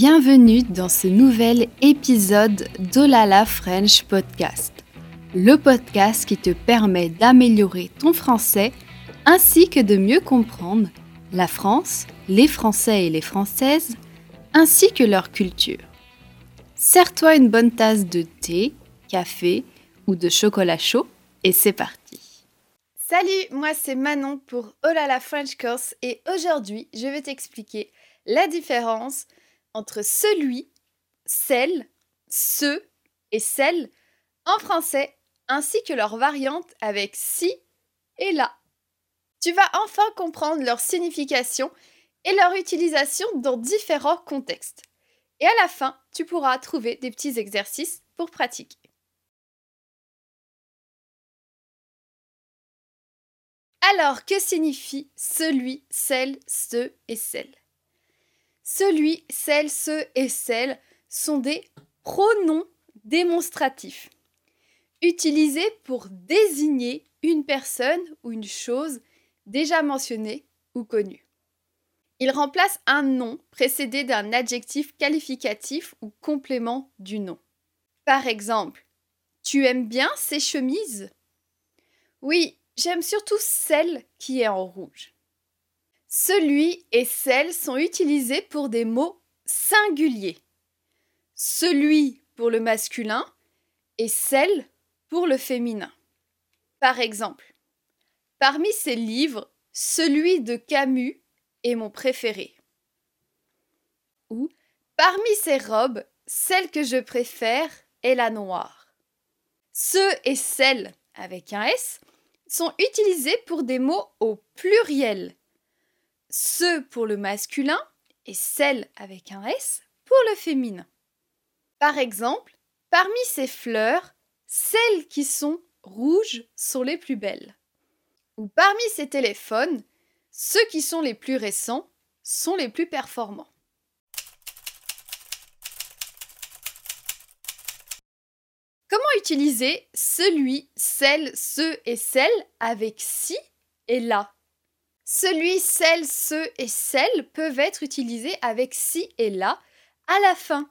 Bienvenue dans ce nouvel épisode d'Olala French Podcast, le podcast qui te permet d'améliorer ton français ainsi que de mieux comprendre la France, les Français et les Françaises, ainsi que leur culture. Sers-toi une bonne tasse de thé, café ou de chocolat chaud et c'est parti. Salut, moi c'est Manon pour Olala French Course et aujourd'hui je vais t'expliquer la différence entre celui, celle, ce et celle en français, ainsi que leurs variantes avec si et là. Tu vas enfin comprendre leur signification et leur utilisation dans différents contextes. Et à la fin, tu pourras trouver des petits exercices pour pratiquer. Alors, que signifie celui, celle, ce et celle? Celui, celle, ce et celle sont des pronoms démonstratifs, utilisés pour désigner une personne ou une chose déjà mentionnée ou connue. Ils remplacent un nom précédé d'un adjectif qualificatif ou complément du nom. Par exemple, tu aimes bien ces chemises? Oui, j'aime surtout celle qui est en rouge. Celui et celle sont utilisés pour des mots singuliers. Celui pour le masculin et celle pour le féminin. Par exemple, parmi ces livres, celui de Camus est mon préféré. Ou parmi ces robes, celle que je préfère est la noire. Ceux et celles avec un S sont utilisés pour des mots au pluriel ce pour le masculin et celle avec un S pour le féminin. Par exemple, parmi ces fleurs, celles qui sont rouges sont les plus belles. Ou parmi ces téléphones, ceux qui sont les plus récents sont les plus performants. Comment utiliser celui, celle, ce et celle avec si et là celui, celle, ce et celle peuvent être utilisés avec si et là à la fin.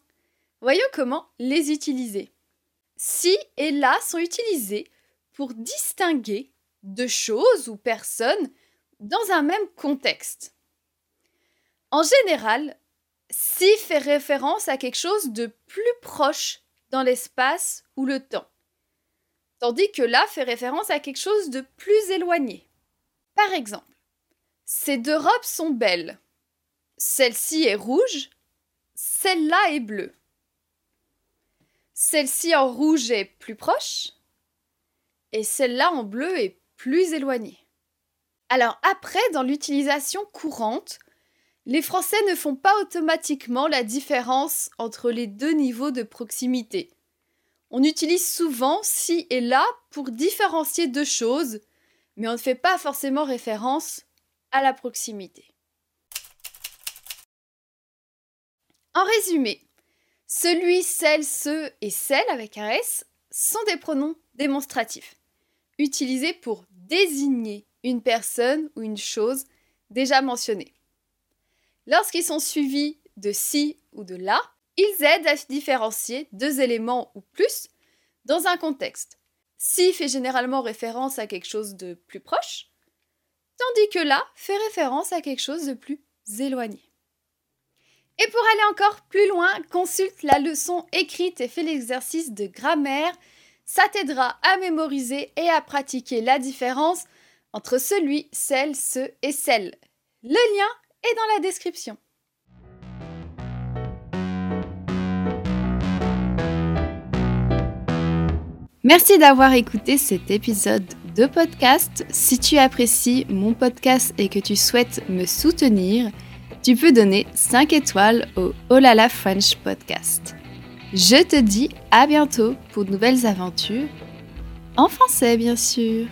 Voyons comment les utiliser. Si et là sont utilisés pour distinguer deux choses ou personnes dans un même contexte. En général, si fait référence à quelque chose de plus proche dans l'espace ou le temps, tandis que là fait référence à quelque chose de plus éloigné. Par exemple, ces deux robes sont belles. Celle-ci est rouge, celle-là est bleue. Celle-ci en rouge est plus proche et celle-là en bleu est plus éloignée. Alors après, dans l'utilisation courante, les Français ne font pas automatiquement la différence entre les deux niveaux de proximité. On utilise souvent ci et là pour différencier deux choses, mais on ne fait pas forcément référence à la proximité. En résumé, celui, celle, ce et celle avec un S sont des pronoms démonstratifs, utilisés pour désigner une personne ou une chose déjà mentionnée. Lorsqu'ils sont suivis de si ou de là, ils aident à différencier deux éléments ou plus dans un contexte. Si fait généralement référence à quelque chose de plus proche, tandis que là fait référence à quelque chose de plus éloigné. Et pour aller encore plus loin, consulte la leçon écrite et fais l'exercice de grammaire. Ça t'aidera à mémoriser et à pratiquer la différence entre celui, celle, ce et celle. Le lien est dans la description. Merci d'avoir écouté cet épisode de podcast. Si tu apprécies mon podcast et que tu souhaites me soutenir, tu peux donner 5 étoiles au Olala French Podcast. Je te dis à bientôt pour de nouvelles aventures, en français bien sûr.